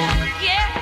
on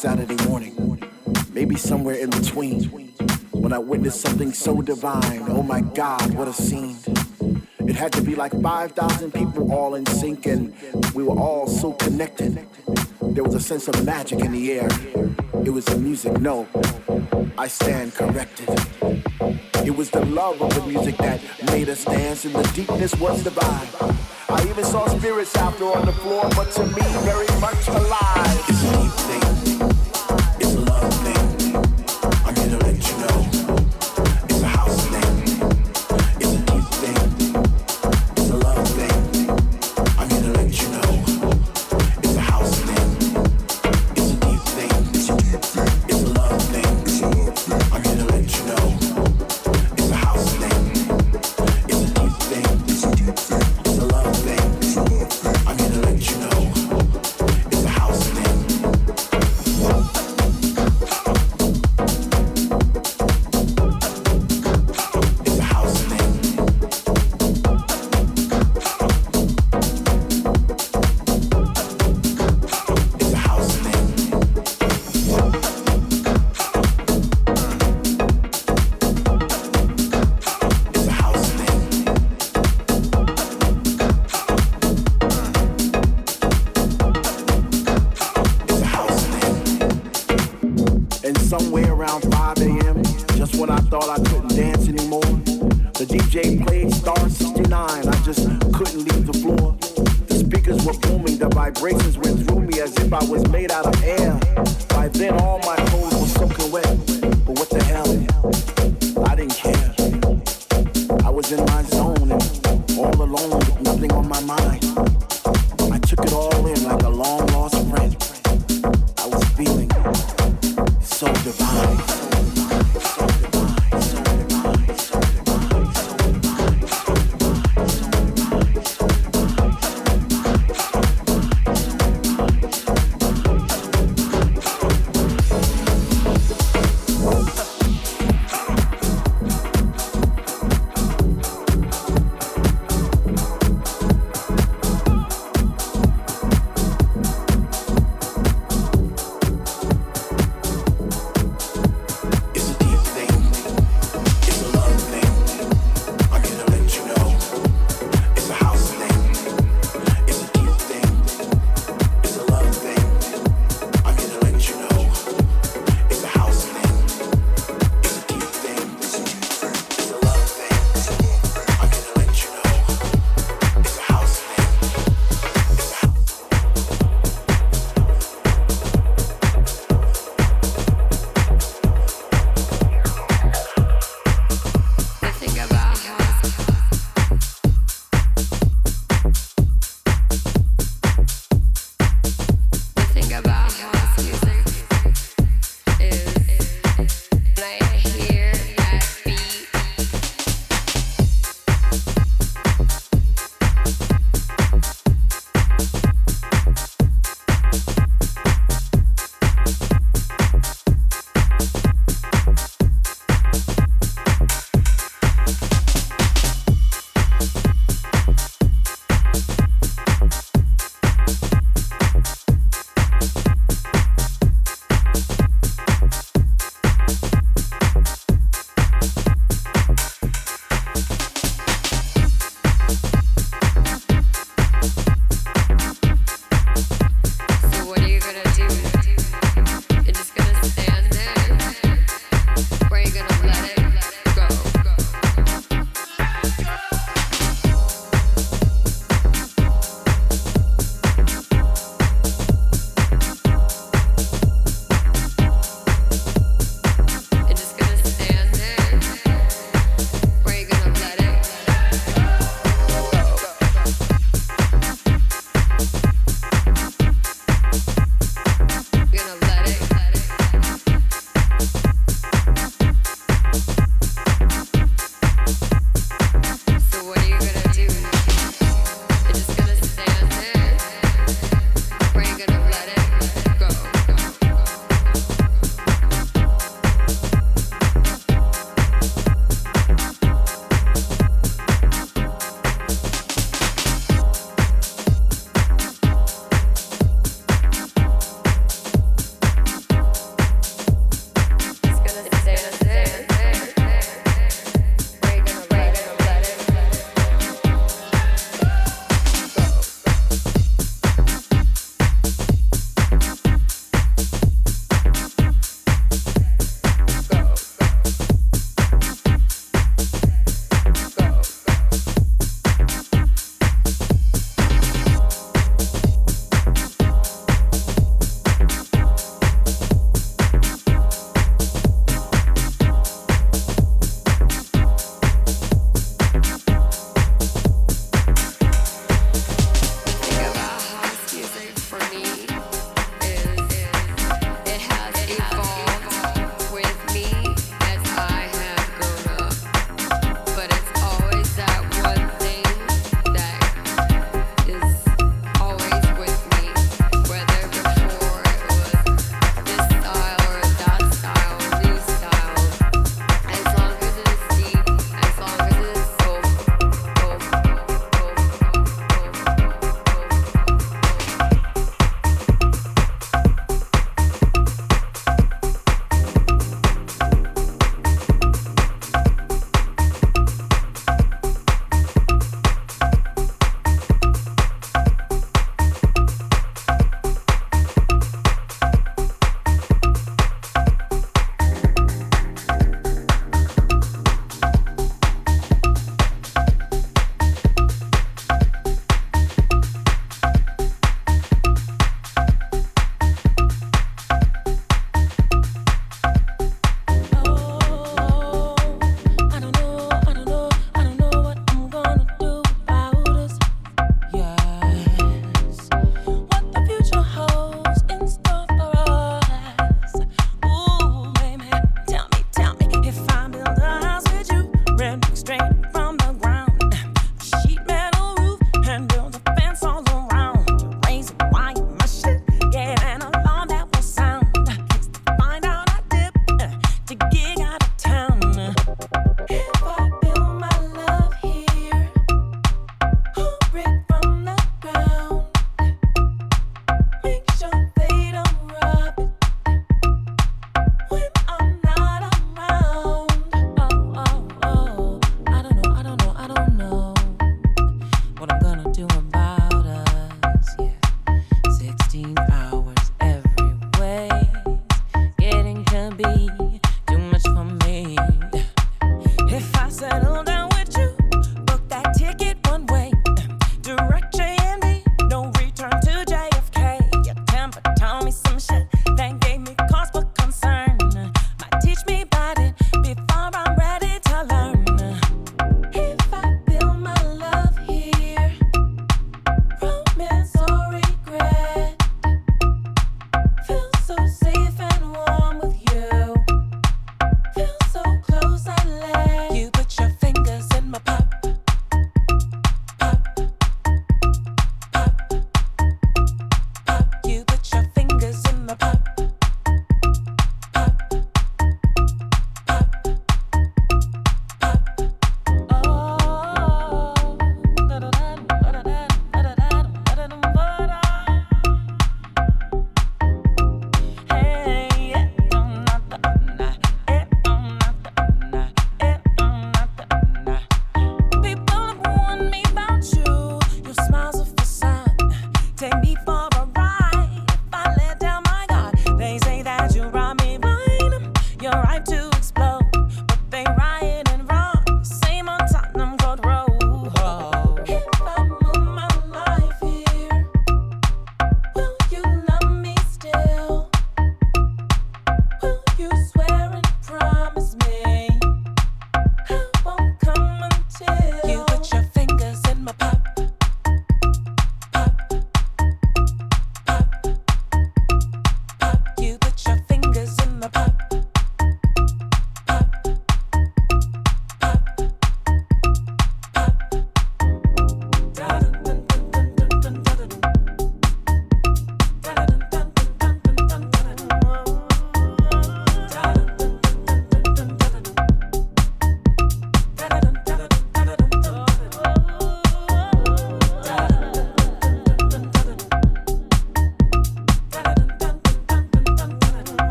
Saturday morning, maybe somewhere in between, when I witnessed something so divine. Oh my God, what a scene! It had to be like 5,000 people all in sync, and we were all so connected. There was a sense of magic in the air. It was the music, no, I stand corrected. It was the love of the music that made us dance, and the deepness was divine. I even saw spirits after on the floor, but to me, very much alive. It's.